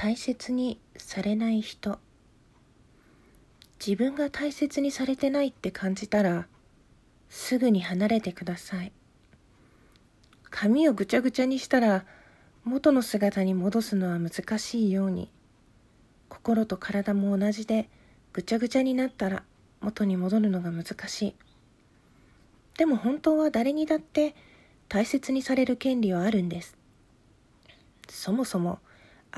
大切にされない人。自分が大切にされてないって感じたらすぐに離れてください。髪をぐちゃぐちゃにしたら元の姿に戻すのは難しいように心と体も同じでぐちゃぐちゃになったら元に戻るのが難しい。でも本当は誰にだって大切にされる権利はあるんです。そもそも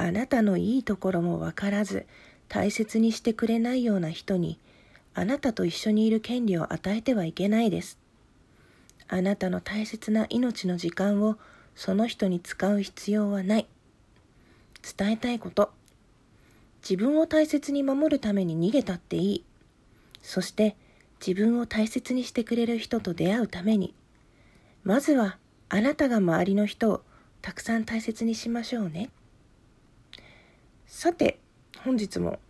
あなたのいいところもわからず大切にしてくれないような人にあなたと一緒にいる権利を与えてはいけないです。あなたの大切な命の時間をその人に使う必要はない。伝えたいこと。自分を大切に守るために逃げたっていい。そして自分を大切にしてくれる人と出会うために。まずはあなたが周りの人をたくさん大切にしましょうね。さて本日も、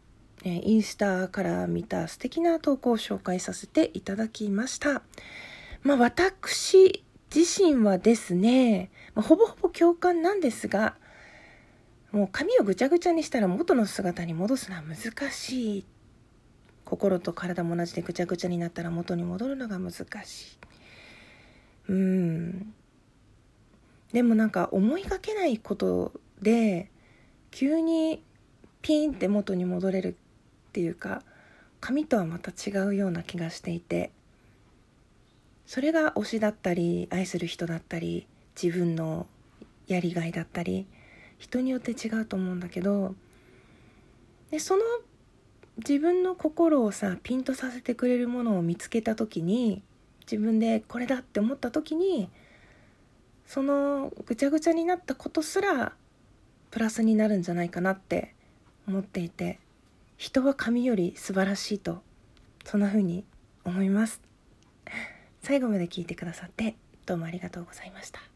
えー、インスタから見た素敵な投稿を紹介させていただきましたまあ、私自身はですね、まあ、ほぼほぼ共感なんですが、もう髪をぐちゃぐちゃにしたら元の姿に戻すのは難しい。心と体も同じでぐちゃぐちゃになったら元に戻るのが難しい。うん。でもなんか思いがけないことで、急にピンって元に戻れるっていうか、髪とはまた違うような気がしていて、それが推しだったり愛する人だったり自分のやりがいだったり人によって違うと思うんだけどでその自分の心をさピンとさせてくれるものを見つけた時に自分でこれだって思った時にそのぐちゃぐちゃになったことすらプラスになるんじゃないかなって思っていて人は髪より素晴らしいとそんな風に思います。最後まで聞いてくださってどうもありがとうございました。